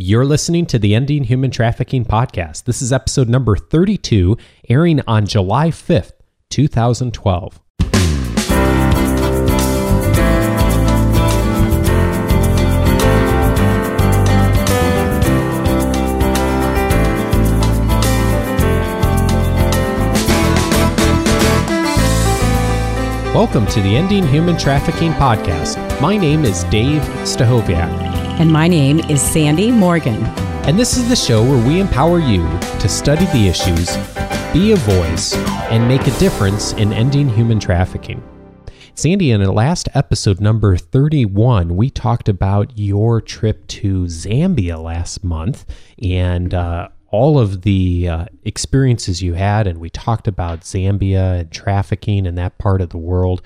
You're listening to the Ending Human Trafficking podcast. This is episode number 32, airing on July 5th, 2012. Welcome to the Ending Human Trafficking podcast. My name is Dave Stachowiak. And my name is Sandy Morgan. And this is the show where we empower you to study the issues, be a voice, and make a difference in ending human trafficking. Sandy, in the last episode, number 31, we talked about your trip to Zambia last month and uh, all of the uh, experiences you had, and we talked about Zambia and trafficking in that part of the world.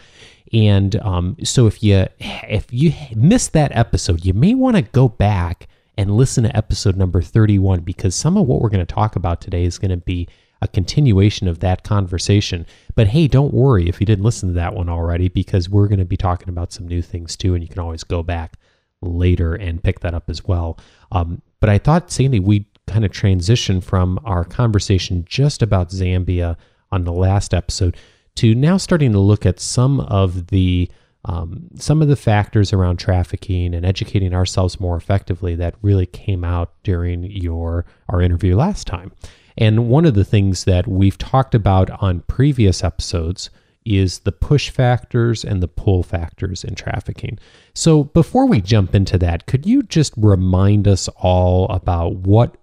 And um, so, if you if you missed that episode, you may want to go back and listen to episode number thirty one because some of what we're going to talk about today is going to be a continuation of that conversation. But hey, don't worry if you didn't listen to that one already because we're going to be talking about some new things too, and you can always go back later and pick that up as well. Um, but I thought, Sandy, we kind of transition from our conversation just about Zambia on the last episode to now starting to look at some of the um, some of the factors around trafficking and educating ourselves more effectively that really came out during your our interview last time. And one of the things that we've talked about on previous episodes is the push factors and the pull factors in trafficking. So before we jump into that, could you just remind us all about what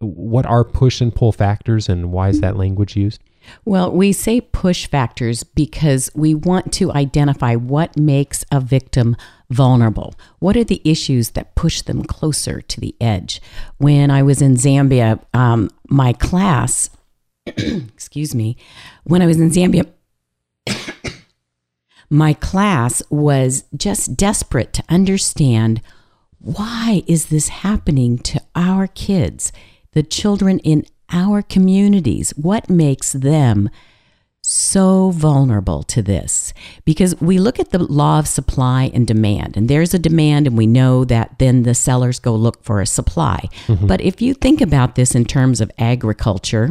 what are push and pull factors and why is that language used? Well, we say push factors because we want to identify what makes a victim vulnerable. What are the issues that push them closer to the edge? When I was in Zambia, um, my class, excuse me, when I was in Zambia, my class was just desperate to understand why is this happening to our kids the children in our communities, what makes them so vulnerable to this? Because we look at the law of supply and demand, and there's a demand, and we know that then the sellers go look for a supply. Mm-hmm. But if you think about this in terms of agriculture,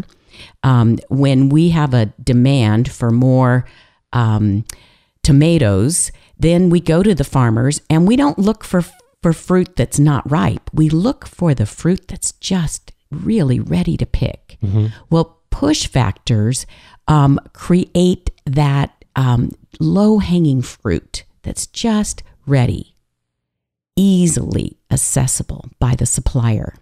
um, when we have a demand for more um, tomatoes, then we go to the farmers and we don't look for for fruit that's not ripe. We look for the fruit that's just really ready to pick. Mm-hmm. Well, push factors um, create that um, low hanging fruit that's just ready, easily accessible by the supplier.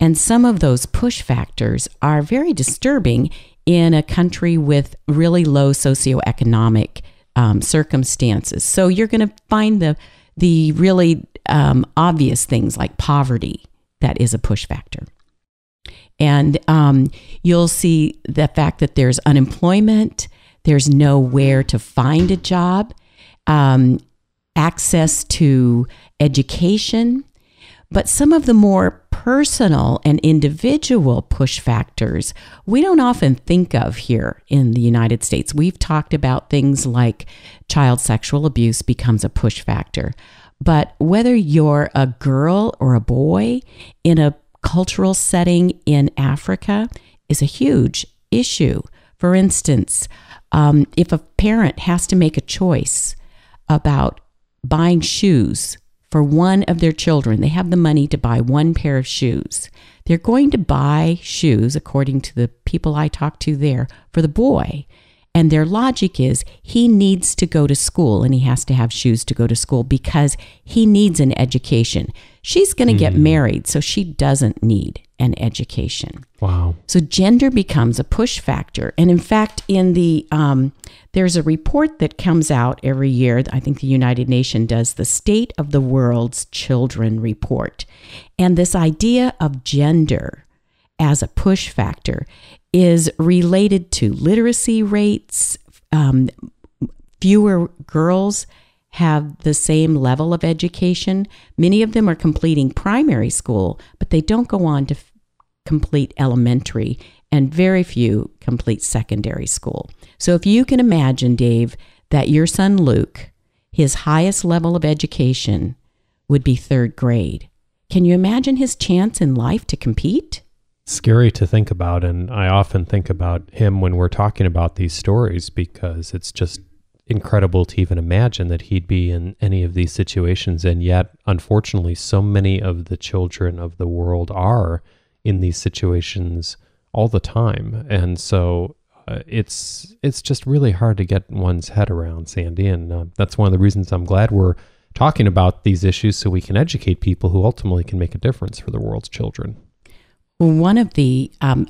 And some of those push factors are very disturbing in a country with really low socioeconomic um, circumstances. So you're going to find the the really um, obvious things like poverty that is a push factor. And um, you'll see the fact that there's unemployment, there's nowhere to find a job, um, access to education. But some of the more personal and individual push factors we don't often think of here in the United States. We've talked about things like child sexual abuse becomes a push factor. But whether you're a girl or a boy in a cultural setting in Africa is a huge issue. For instance, um, if a parent has to make a choice about buying shoes for one of their children, they have the money to buy one pair of shoes. They're going to buy shoes, according to the people I talked to there, for the boy. And their logic is he needs to go to school and he has to have shoes to go to school because he needs an education. She's going to mm. get hmm. married, so she doesn't need an education. Wow. So gender becomes a push factor. And in fact, in the um, there's a report that comes out every year. I think the United Nations does the State of the World's Children report. And this idea of gender as a push factor is related to literacy rates. Um, fewer girls have the same level of education. Many of them are completing primary school, but they don't go on to f- complete elementary, and very few complete secondary school. So if you can imagine, Dave, that your son Luke, his highest level of education would be third grade. can you imagine his chance in life to compete? Scary to think about. And I often think about him when we're talking about these stories because it's just incredible to even imagine that he'd be in any of these situations. And yet, unfortunately, so many of the children of the world are in these situations all the time. And so uh, it's it's just really hard to get one's head around, Sandy. And uh, that's one of the reasons I'm glad we're talking about these issues so we can educate people who ultimately can make a difference for the world's children. One of the um,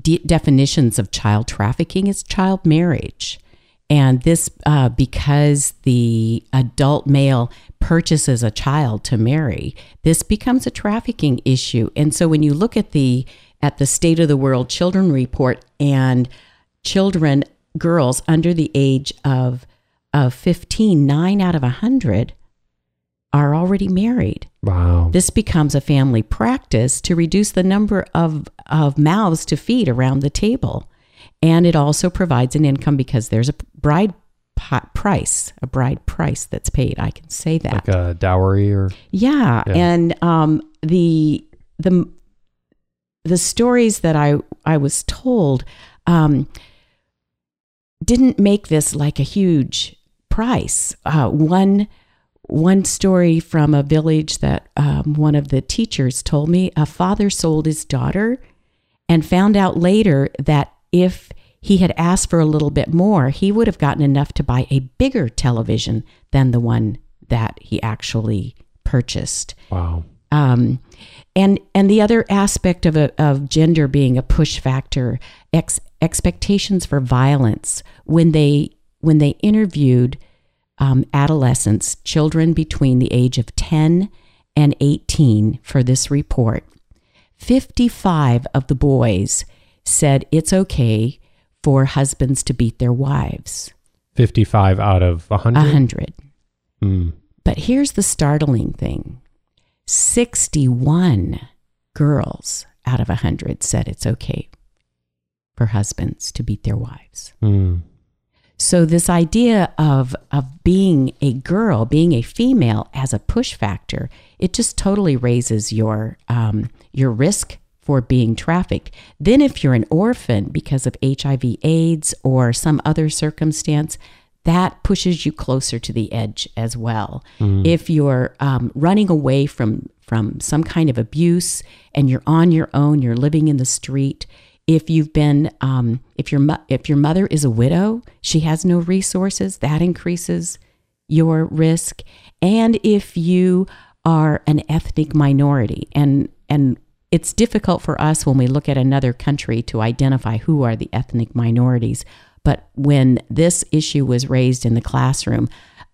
de- definitions of child trafficking is child marriage. And this, uh, because the adult male purchases a child to marry, this becomes a trafficking issue. And so when you look at the at the State of the World Children Report and children, girls under the age of of 15, nine out of a hundred are already married. Wow. This becomes a family practice to reduce the number of, of mouths to feed around the table. And it also provides an income because there's a bride price, a bride price that's paid. I can say that. Like a dowry or yeah, yeah. and um, the the the stories that I I was told um, didn't make this like a huge price. Uh, one one story from a village that um, one of the teachers told me: a father sold his daughter, and found out later that if he had asked for a little bit more, he would have gotten enough to buy a bigger television than the one that he actually purchased. Wow. Um, and and the other aspect of a, of gender being a push factor, ex, expectations for violence. When they when they interviewed um, adolescents, children between the age of ten and eighteen, for this report, fifty five of the boys said it's okay for husbands to beat their wives. 55 out of 100? 100. Mm. But here's the startling thing 61 girls out of 100 said it's okay for husbands to beat their wives. Mm. So this idea of of being a girl, being a female as a push factor, it just totally raises your um, your risk for being trafficked. Then, if you're an orphan because of HIV, AIDS, or some other circumstance, that pushes you closer to the edge as well. Mm. If you're um, running away from from some kind of abuse and you're on your own, you're living in the street. If you've been, um, if your if your mother is a widow, she has no resources, that increases your risk. And if you are an ethnic minority, and and it's difficult for us when we look at another country to identify who are the ethnic minorities. But when this issue was raised in the classroom,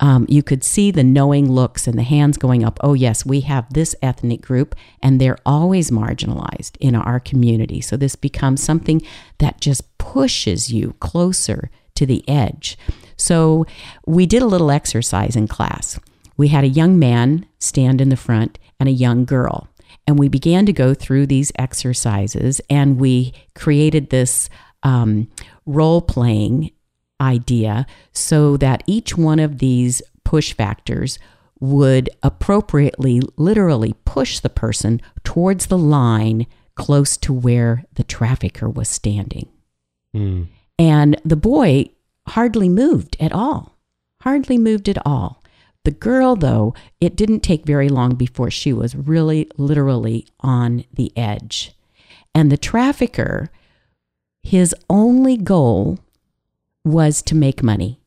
um, you could see the knowing looks and the hands going up. Oh, yes, we have this ethnic group, and they're always marginalized in our community. So this becomes something that just pushes you closer to the edge. So we did a little exercise in class. We had a young man stand in the front and a young girl. And we began to go through these exercises and we created this um, role playing idea so that each one of these push factors would appropriately, literally push the person towards the line close to where the trafficker was standing. Mm. And the boy hardly moved at all, hardly moved at all. The girl, though, it didn't take very long before she was really literally on the edge. And the trafficker, his only goal was to make money.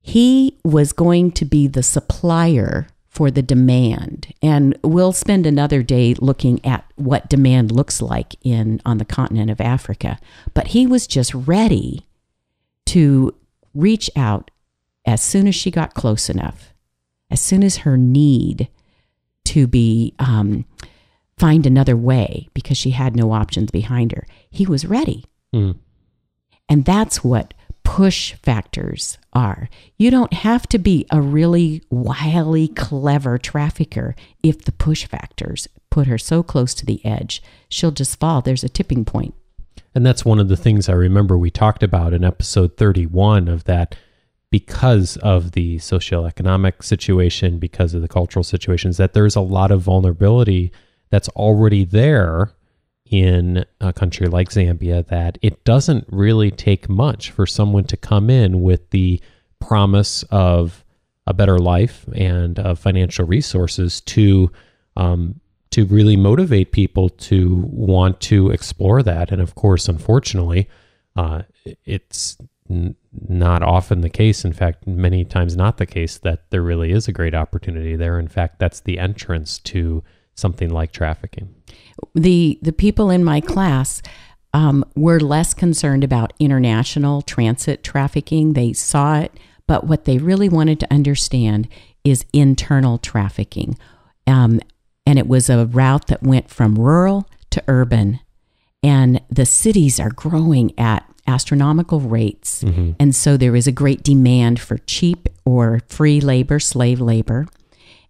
He was going to be the supplier for the demand. And we'll spend another day looking at what demand looks like in on the continent of Africa. But he was just ready to reach out as soon as she got close enough, as soon as her need to be um, find another way because she had no options behind her, he was ready. Mm. And that's what push factors are. You don't have to be a really wily, clever trafficker if the push factors put her so close to the edge, she'll just fall. There's a tipping point. And that's one of the things I remember we talked about in episode 31 of that because of the socioeconomic situation, because of the cultural situations, that there's a lot of vulnerability that's already there in a country like Zambia that it doesn't really take much for someone to come in with the promise of a better life and financial resources to um, to really motivate people to want to explore that. And of course, unfortunately, uh, it's n- not often the case. In fact, many times not the case that there really is a great opportunity there. In fact, that's the entrance to something like trafficking. The the people in my class um, were less concerned about international transit trafficking. They saw it, but what they really wanted to understand is internal trafficking. Um, and it was a route that went from rural to urban. And the cities are growing at astronomical rates. Mm-hmm. And so there is a great demand for cheap or free labor, slave labor.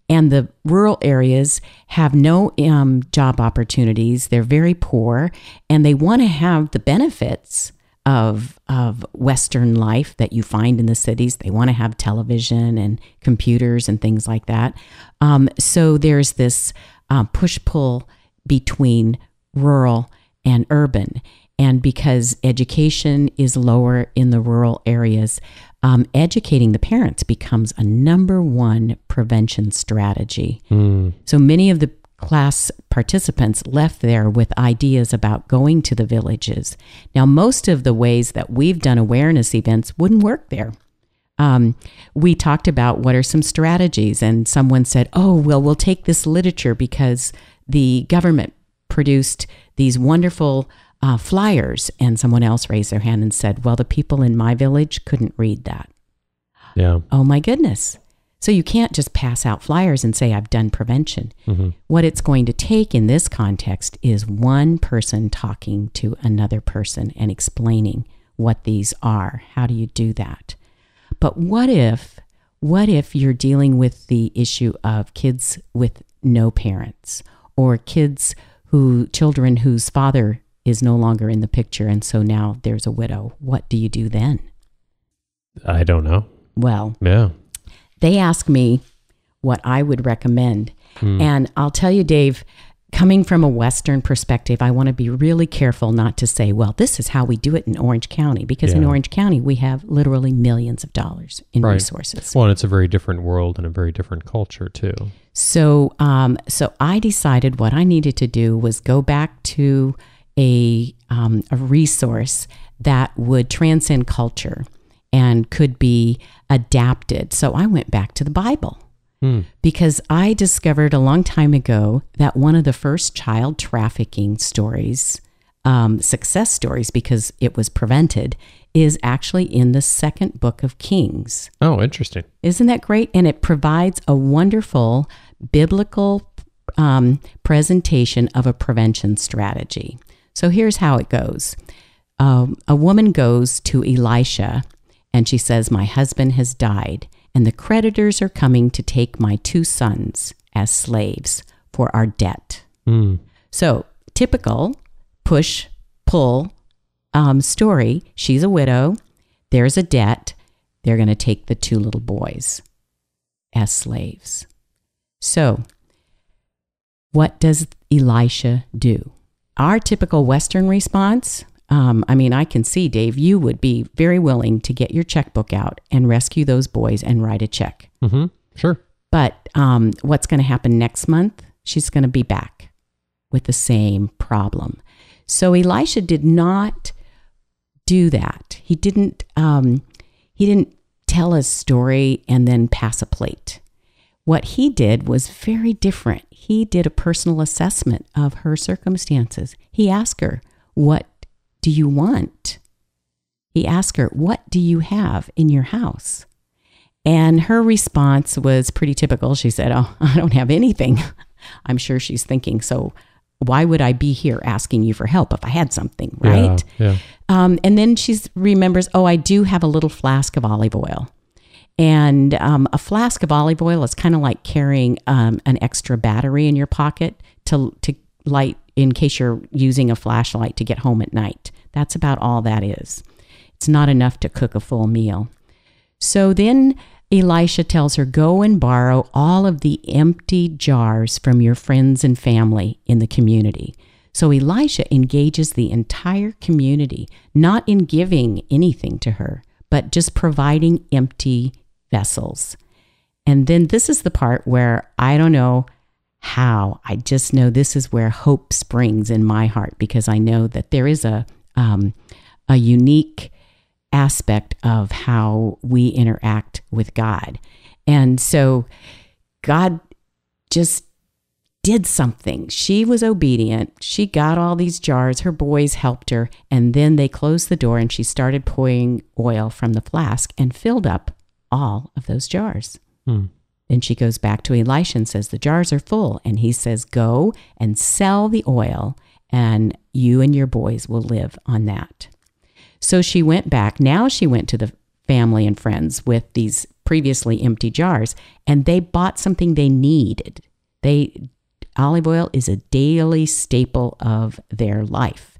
And the rural areas have no um, job opportunities. They're very poor and they want to have the benefits of, of Western life that you find in the cities. They want to have television and computers and things like that. Um, so there's this uh, push pull between rural and urban. And because education is lower in the rural areas, um, educating the parents becomes a number one prevention strategy. Mm. So many of the class participants left there with ideas about going to the villages. Now, most of the ways that we've done awareness events wouldn't work there. Um, we talked about what are some strategies, and someone said, Oh, well, we'll take this literature because the government produced these wonderful uh, flyers. And someone else raised their hand and said, Well, the people in my village couldn't read that. Yeah. Oh my goodness. So you can't just pass out flyers and say, I've done prevention. Mhm. What it's going to take in this context is one person talking to another person and explaining what these are. How do you do that? But what if, what if you're dealing with the issue of kids with no parents or kids who, children whose father is no longer in the picture and so now there's a widow? What do you do then? I don't know. Well, Yeah. they ask me what I would recommend. Hmm. And I'll tell you, Dave, coming from a Western perspective, I want to be really careful not to say, well, this is how we do it in Orange County, because in Orange County, we have literally millions of dollars in Right. resources. Well, and it's a very different world and a very different culture too. So, um, so I decided what I needed to do was go back to a um, a resource that would transcend culture and could be adapted. So I went back to the Bible Hmm. because I discovered a long time ago that one of the first child trafficking stories, um, success stories, because it was prevented, is actually in the second book of Kings. Oh, interesting. Isn't that great? And it provides a wonderful biblical um, presentation of a prevention strategy. So here's how it goes um, A woman goes to Elisha and she says, My husband has died, and the creditors are coming to take my two sons as slaves for our debt. Hmm. So, typical push pull um, story. She's a widow. There's a debt. They're going to take the two little boys as slaves. So, what does Elisha do? Our typical Western response um, I mean, I can see, Dave, you would be very willing to get your checkbook out and rescue those boys and write a check. Mm-hmm. Sure. But um, what's going to happen next month? She's going to be back with the same problem. So Elisha did not do that. He didn't. Um, he didn't tell a story and then pass a plate. What he did was very different. He did a personal assessment of her circumstances. He asked her, "What do you want?" He asked her, "What do you have in your house?" And her response was pretty typical. She said, Oh, I don't have anything. I'm sure she's thinking, So why would I be here asking you for help if I had something, right? Yeah. yeah. Um, and then she remembers, Oh, I do have a little flask of olive oil. And um, a flask of olive oil is kind of like carrying um, an extra battery in your pocket to, to light in case you're using a flashlight to get home at night. That's about all that is. It's not enough to cook a full meal. So then Elisha tells her, Go and borrow all of the empty jars from your friends and family in the community. So Elisha engages the entire community, not in giving anything to her, but just providing empty vessels. And then this is the part where I don't know how. I just know this is where hope springs in my heart because I know that there is a um, a unique aspect of how we interact with God. And so God just did something. She was obedient. She got all these jars. Her boys helped her. And then they closed the door and she started pouring oil from the flask and filled up all of those jars. Hmm. Then she goes back to Elisha and says, The jars are full. And he says, Go and sell the oil, and you and your boys will live on that. So she went back. Now she went to the family and friends with these previously empty jars, and they bought something they needed. They olive oil is a daily staple of their life.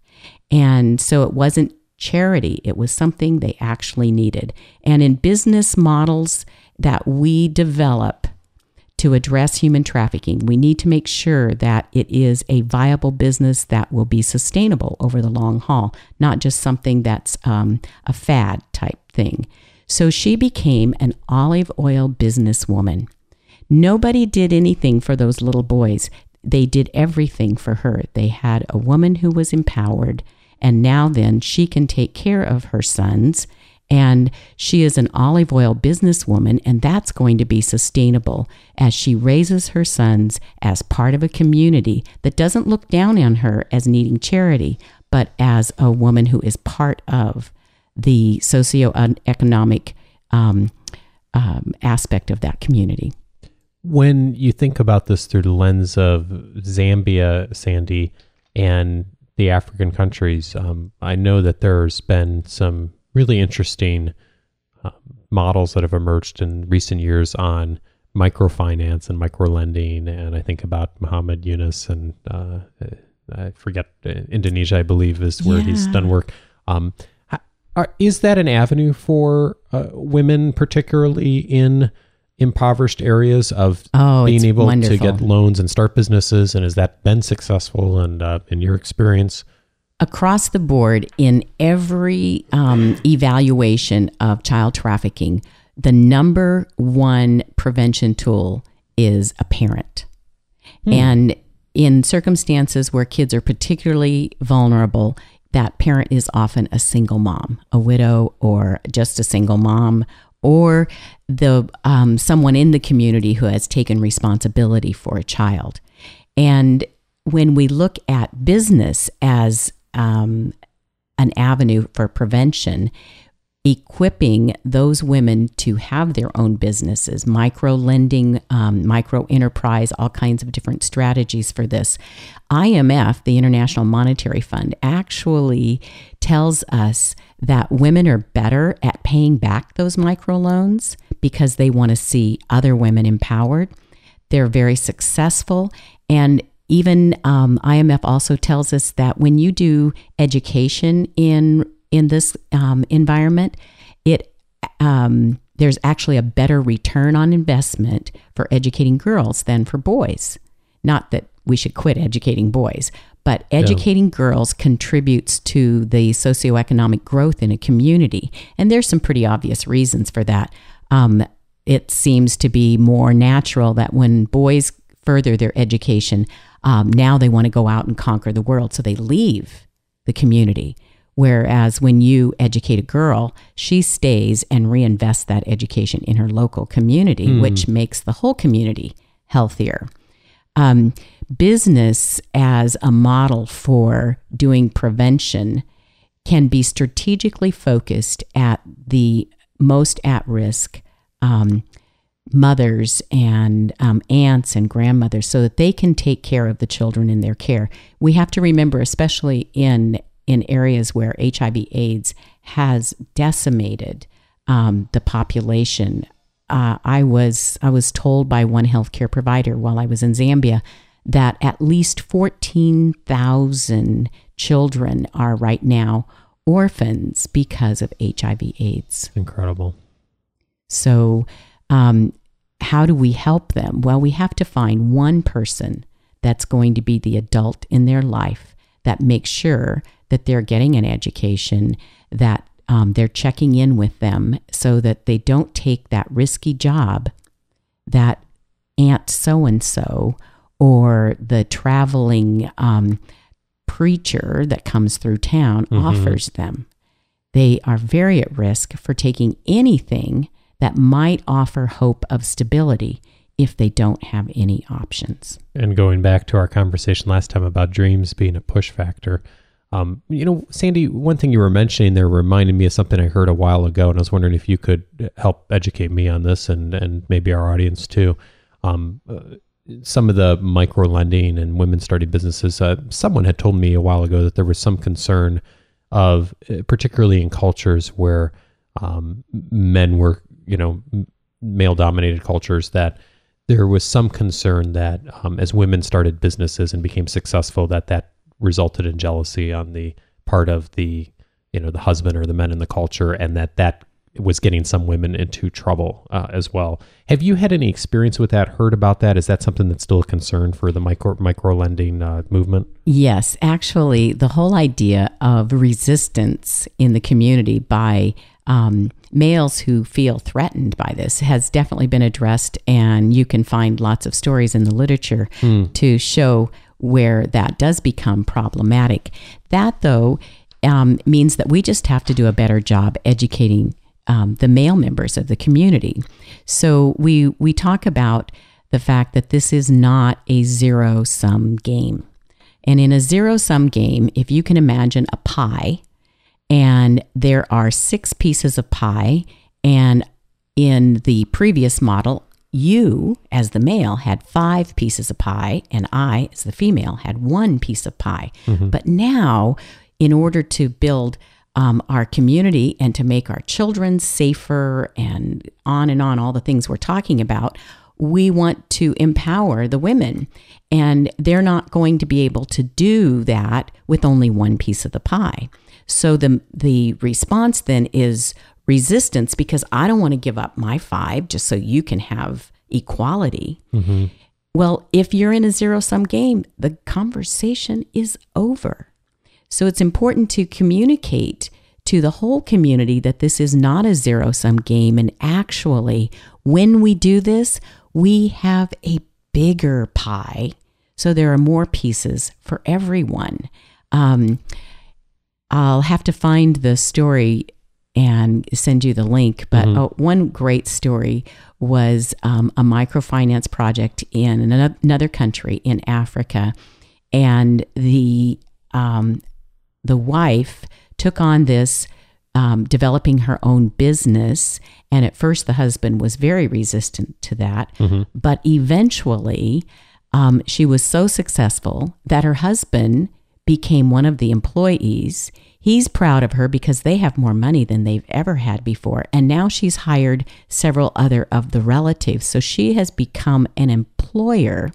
And so it wasn't charity, it was something they actually needed. And in business models that we develop to address human trafficking, we need to make sure that it is a viable business that will be sustainable over the long haul, not just something that's um, a fad type thing. So she became an olive oil businesswoman. Nobody did anything for those little boys. They did everything for her. They had a woman who was empowered, and now then she can take care of her sons and she is an olive oil businesswoman, and that's going to be sustainable as she raises her sons as part of a community that doesn't look down on her as needing charity, but as a woman who is part of the socioeconomic um, um, aspect of that community. When you think about this through the lens of Zambia, Sandy, and the African countries, um, I know that there's been some really interesting uh, models that have emerged in recent years on microfinance and microlending. And I think about Muhammad Yunus and uh, I forget uh, Indonesia, I believe, is where yeah. he's done work. Um, are, is that an avenue for uh, women, particularly in impoverished areas, of oh, being able wonderful. to get loans and start businesses? And has that been successful? And uh, in your experience? across the board in every um, evaluation of child trafficking, the number one prevention tool is a parent. Hmm. And in circumstances where kids are particularly vulnerable, that parent is often a single mom, a widow, or just a single mom, or the um, someone in the community who has taken responsibility for a child. And when we look at business as um, an avenue for prevention, equipping those women to have their own businesses, micro lending, um, micro enterprise, all kinds of different strategies for this. IMF, the International Monetary Fund, actually tells us that women are better at paying back those microloans because they want to see other women empowered. They're very successful. And even um, IMF also tells us that when you do education in in this um, environment, it um, there's actually a better return on investment for educating girls than for boys. Not that we should quit educating boys, but educating yeah. girls contributes to the socioeconomic growth in a community. And there's some pretty obvious reasons for that. Um, it seems to be more natural that when boys further their education, um, now they want to go out and conquer the world. So they leave the community. Whereas when you educate a girl, she stays and reinvests that education in her local community, mm. which makes the whole community healthier. Um, business as a model for doing prevention can be strategically focused at the most at risk um, mothers and um, aunts and grandmothers so that they can take care of the children in their care. We have to remember, especially in in areas where HIV AIDS has decimated um, the population. Uh, I was I was told by one healthcare provider while I was in Zambia that at least fourteen thousand children are right now orphans because of HIV AIDS. Incredible. So, um, how do we help them? Well, we have to find one person that's going to be the adult in their life that makes sure that they're getting an education, that um, they're checking in with them so that they don't take that risky job that Aunt so and so or the traveling um, preacher that comes through town Mhm. offers them. They are very at risk for taking anything that might offer hope of stability if they don't have any options. And going back to our conversation last time about dreams being a push factor, um, you know, Sandy, one thing you were mentioning there reminded me of something I heard a while ago, and I was wondering if you could help educate me on this and and maybe our audience too. Um, uh, some of the micro lending and women starting businesses. Uh, someone had told me a while ago that there was some concern of, uh, particularly in cultures where um, men were, you know, male dominated cultures, that there was some concern that um, as women started businesses and became successful, that that resulted in jealousy on the part of the, you know, the husband or the men in the culture, and that that was getting some women into trouble uh, as well. Have you had any experience with that? Heard about that? Is that something that's still a concern for the micro micro lending uh, movement? Yes, actually, the whole idea of resistance in the community by um, males who feel threatened by this has definitely been addressed, and you can find lots of stories in the literature to show where that does become problematic. That, though, um, means that we just have to do a better job educating um, the male members of the community. So we we talk about the fact that this is not a zero sum game. And in a zero sum game, if you can imagine a pie, and there are six pieces of pie, and in the previous model, you, as the male, had five pieces of pie, and I, as the female, had one piece of pie. But now, in order to build um, our community and to make our children safer and on and on, all the things we're talking about, we want to empower the women. And they're not going to be able to do that with only one piece of the pie. So the, the response then is resistance because I don't want to give up my five just so you can have equality. Well, if you're in a zero sum game, the conversation is over. So it's important to communicate to the whole community that this is not a zero sum game. And actually, when we do this, we have a bigger pie. So there are more pieces for everyone. Um, I'll have to find the story and send you the link. But uh, one great story was um, a microfinance project in another country in Africa, and the um, the wife took on this um, developing her own business. And at first, the husband was very resistant to that. But eventually, um, she was so successful that her husband became one of the employees. He's proud of her because they have more money than they've ever had before. And now she's hired several other of the relatives. So she has become an employer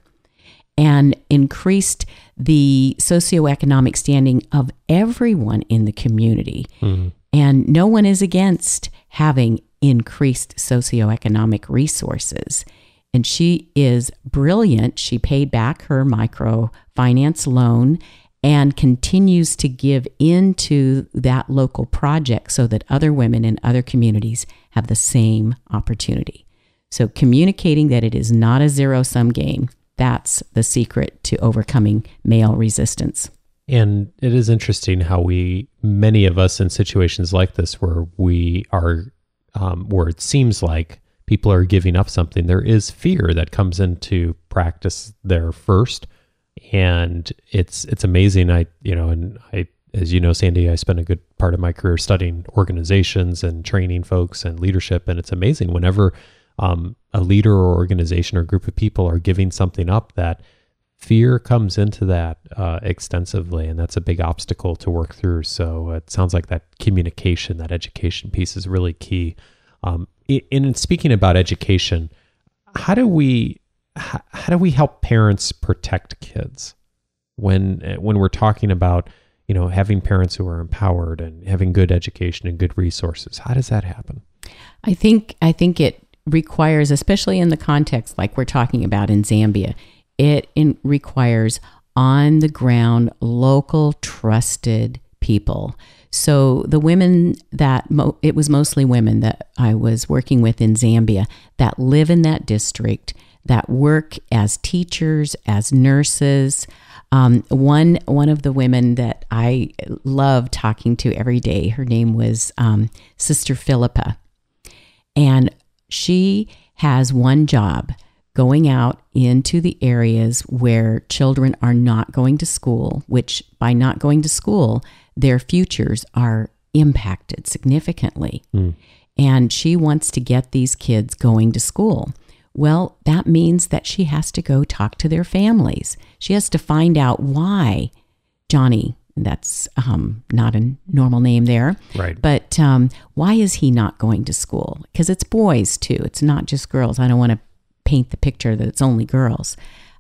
and increased the socioeconomic standing of everyone in the community. Mm-hmm. And no one is against having increased socioeconomic resources. And she is brilliant. She paid back her microfinance loan and continues to give into that local project so that other women in other communities have the same opportunity. So, communicating that it is not a zero sum game, that's the secret to overcoming male resistance. And it is interesting how we, many of us in situations like this where we are, um, where it seems like people are giving up something, there is fear that comes into practice there first. And it's, it's amazing. I, you know, and I, as you know, Sandy, I spent a good part of my career studying organizations and training folks and leadership. And it's amazing whenever um, a leader or organization or group of people are giving something up that fear comes into that uh, extensively and that's a big obstacle to work through so it sounds like that communication that education piece is really key um, in, in speaking about education how do we how, how do we help parents protect kids when when we're talking about you know, having parents who are empowered and having good education and good resources. How does that happen? I think I think it requires, especially in the context like we're talking about in Zambia, it in, requires on the ground, local, trusted people. So the women that mo- it was mostly women that I was working with in Zambia that live in that district that work as teachers, as nurses. Um, one one of the women that I love talking to every day, her name was um, Sister Philippa, and she has one job going out into the areas where children are not going to school, which by not going to school, their futures are impacted significantly. Mm. And she wants to get these kids going to school. Well, that means that she has to go talk to their families. She has to find out why Johnny, that's um, not a normal name there, right? But um, why is he not going to school? Because it's boys too. It's not just girls. I don't want to paint the picture that it's only girls.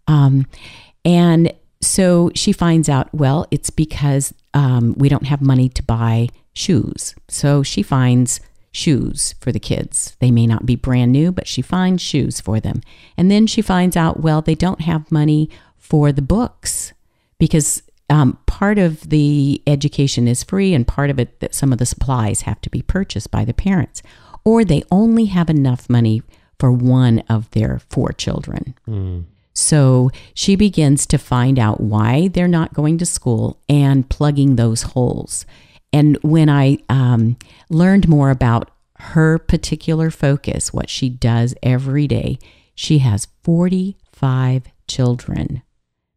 Um, and so she finds out, well, it's because um, we don't have money to buy shoes. So she finds shoes for the kids. They may not be brand new, but she finds shoes for them. And then she finds out, well, they don't have money for the books because um, part of the education is free and part of it that some of the supplies have to be purchased by the parents. Or they only have enough money for one of their four children. Mm. So she begins to find out why they're not going to school and plugging those holes. And when I um, learned more about her particular focus, what she does every day, she has 45 children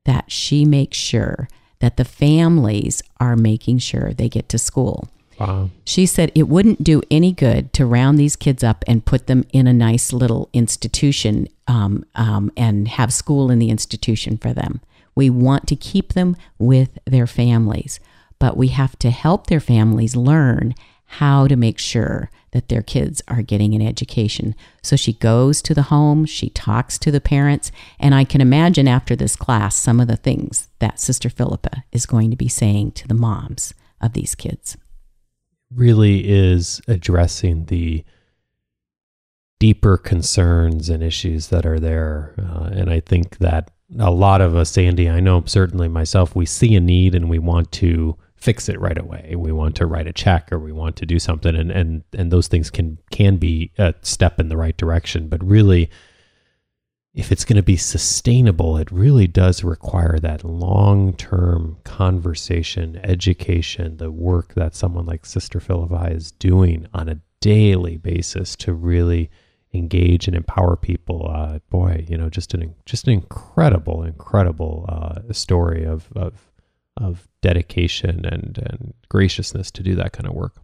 that she makes sure that the families are making sure they get to school. Wow. She said it wouldn't do any good to round these kids up and put them in a nice little institution um, um, and have school in the institution for them. We want to keep them with their families but we have to help their families learn how to make sure that their kids are getting an education. So she goes to the home, she talks to the parents, and I can imagine after this class some of the things that Sister Philippa is going to be saying to the moms of these kids. Really is addressing the deeper concerns and issues that are there. Uh, and I think that a lot of us, Sandy, I know certainly myself, we see a need and we want to fix it right away. We want to write a check or we want to do something and and and those things can can be a step in the right direction, but really if it's going to be sustainable, it really does require that long-term conversation, education, the work that someone like Sister Philippa is doing on a daily basis to really engage and empower people. Uh, boy, you know, just an just an incredible, incredible uh, story of of of dedication and, and graciousness to do that kind of work.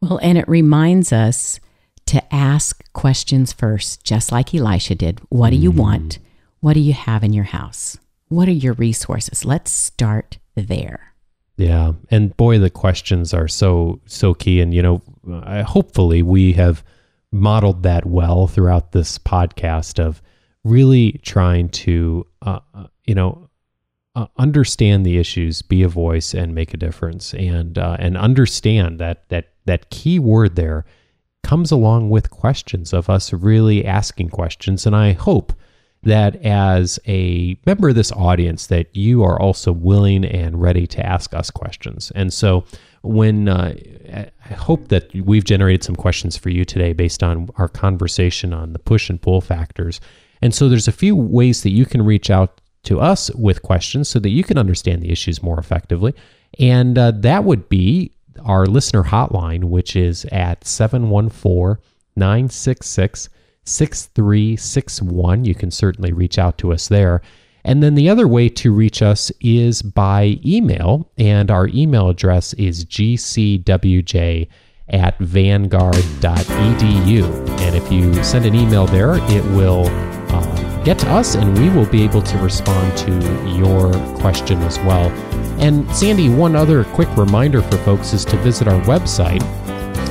Well, and it reminds us to ask questions first, just like Elisha did. What do you mm. want? What do you have in your house? What are your resources? Let's start there. Yeah, and boy, the questions are so so key. And you know, I, hopefully we have modeled that well throughout this podcast of really trying to, uh, uh you know, uh, understand the issues, be a voice, and make a difference, and uh, and understand that that that key word there comes along with questions of us really asking questions. And I hope that as a member of this audience, that you are also willing and ready to ask us questions. And so, when uh, I hope that we've generated some questions for you today based on our conversation on the push and pull factors. And so, there's a few ways that you can reach out to us with questions so that you can understand the issues more effectively. And uh, that would be our listener hotline, which is at 714 966 6361. You can certainly reach out to us there. And then the other way to reach us is by email, and our email address is gcwj at vanguard.edu. And if you send an email there, it will uh, get to us and we will be able to respond to your question as well. And Sandy, one other quick reminder for folks is to visit our website.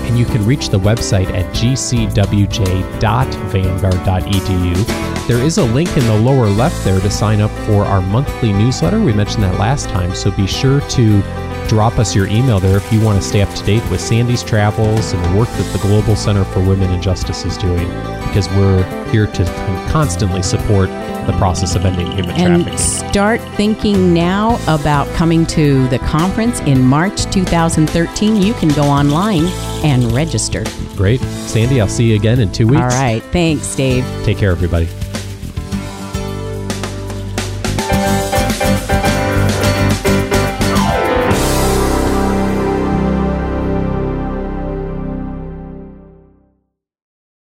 And you can reach the website at gcwj.vanguard.edu. There is a link in the lower left there to sign up for our monthly newsletter. We mentioned that last time, so be sure to drop us your email there if you want to stay up to date with Sandy's travels and the work that the Global Center for Women and Justice is doing, because we're here to constantly support the process of ending human and trafficking. start thinking now about coming to the conference in March 2013. You can go online and register. Great. Sandy, I'll see you again in two weeks. All right. Thanks, Dave. Take care, everybody.